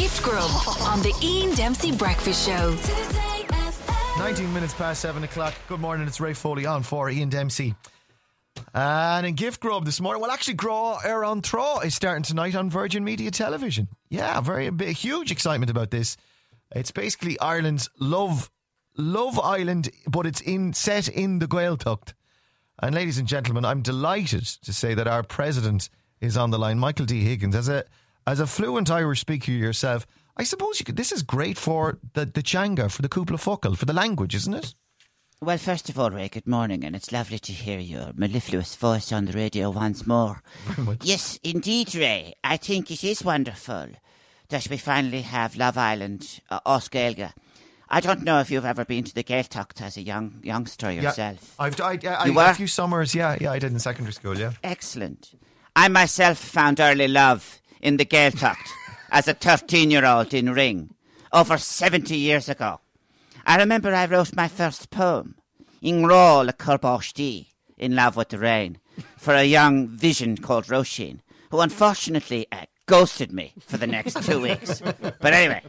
Gift Grub on the Ian Dempsey Breakfast Show. 19 minutes past 7 o'clock. Good morning, it's Ray Foley on for Ian Dempsey. And in Gift Grub this morning, well, actually, Grá ar an Trá is starting tonight on Virgin Media Television. Yeah, very big, huge excitement about this. It's basically Ireland's Love Love Island, but it's in set in the Gaeltacht. And ladies and gentlemen, I'm delighted to say that our president is on the line, Michael D. Higgins. As a as a fluent Irish speaker yourself, I suppose you could, this is great for the the Changa, for the cúpla focal, for the language, isn't it? Well, first of all, Ray, good morning, and it's lovely to hear your mellifluous voice on the radio once more. Yes, indeed, Ray. I think it is wonderful that we finally have Love Island, uh. I don't know if you've ever been to the Gaeltacht as a young youngster yourself. Yeah, I've I, I, You I, a few summers. Yeah, yeah, I did in secondary school. Yeah. Excellent. I myself found early love in the Gaeltacht as a 13 year old in Ring over 70 years ago. I remember I wrote my first poem, In Ró le Corbosti, In Love with the Rain, for a young vision called Roisin, who unfortunately uh, ghosted me for the next two weeks. But anyway,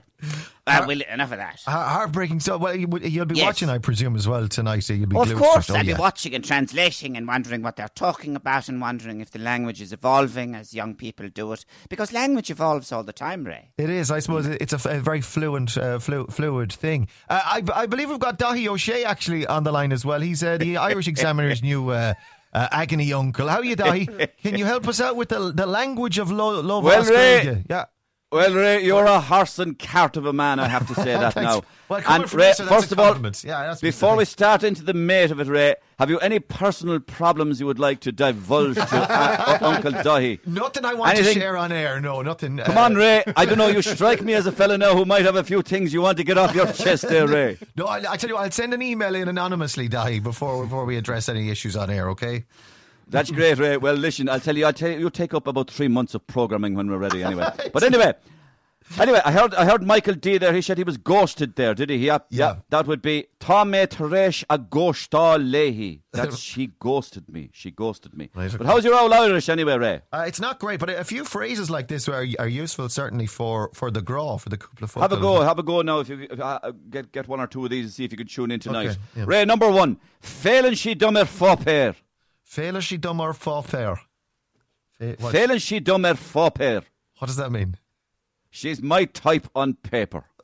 uh, we'll, enough of that. Heart- Heartbreaking. So, well, you, you'll be Yes. watching, I presume, as well tonight. So you'll be Of course, to it. Oh, I'll be watching and translating and wondering what they're talking about and wondering if the language is evolving as young people do it. Because language evolves all the time, Ray. It is. I suppose it's a, f- a very fluent, uh, flu- fluid thing. Uh, I, I believe we've got Dahi O'Shea actually on the line as well. He's uh, the Irish Examiner's new uh, uh, agony uncle. How are you, Daithi? Can you help us out with the the language of lo- love? Well, Oscar Ray- Yeah. Well, Ray, you're a horse and cart of a man, I have to say that now. Well, and Ray, sir, first of all. Yeah, that's- before we start into the mate of it, Ray, have you any personal problems you would like to divulge to uh, Uncle Daithi? Nothing I want Anything- to share on air. No, nothing. Come uh, on, Ray. I don't know. You strike me as a fellow now who might have a few things you want to get off your chest there, Ray. No, I, I tell you I'll send an email in anonymously, Daithi, before before we address any issues on air. Okay. That's great, Ray. Well, listen, I'll tell you, I'll tell you, you'll take up about three months of programming when we're ready, anyway. But anyway, anyway, I heard, I heard Michael D there. He said he was ghosted there, did he? Yeah, Yeah. That would be Tame Teresh a lehi. That's she ghosted me. She ghosted me. Right, But how's your old Irish anyway, Ray? Uh, it's not great, but a few phrases like this are, are useful certainly for, for the grá, for the couple of Have a go, have a go now. If you if, uh, uh, get get one or two of these and see if you can tune in tonight. Okay, yeah. Ray, number one, failing she dummer fopper. Féile si dom ar fá fér. Fé- What, Failing she dummer fopper. what does that mean? She's my type on paper.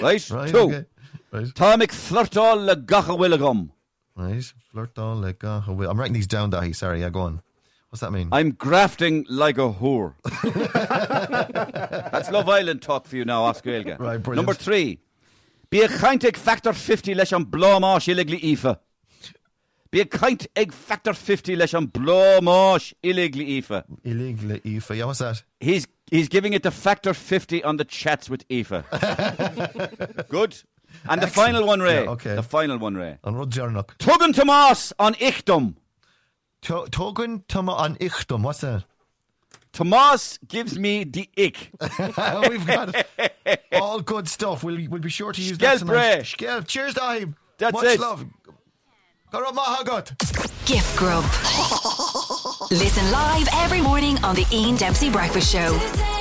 right? Right. Two. Okay. Right. Tá mic flirtáil le gacha willigum. Right. Flirt on like uh, I'm writing these down, Daithi. Sorry. Yeah, go on. What's that mean? I'm grafting like a whore. That's Love Island talk for you now, Oscar Elga. Right, brilliant. Number three. Bí a chaint factor 50 leis an blómás illegally ifa. Bí a chaint ag factor 50 leis an blómás illegally ifa. Illegal Aoife. Yeah, what's that? He's he's giving it the factor 50 on the chats with Aoife. Good. And the final one, Ray. Yeah, okay. The final one, Ray. An rud jarnach. Tugan Tomas on Ichtum. Togan tuma on ichtum. What's that? Tomas gives me the ick. We've got all good stuff. We'll, we'll be sure to use that tonight. Skelp. Cheers, Daithi. That's Much it. love. Mahagot. Gift Grub. Listen live every morning on the Ian Dempsey Breakfast Show.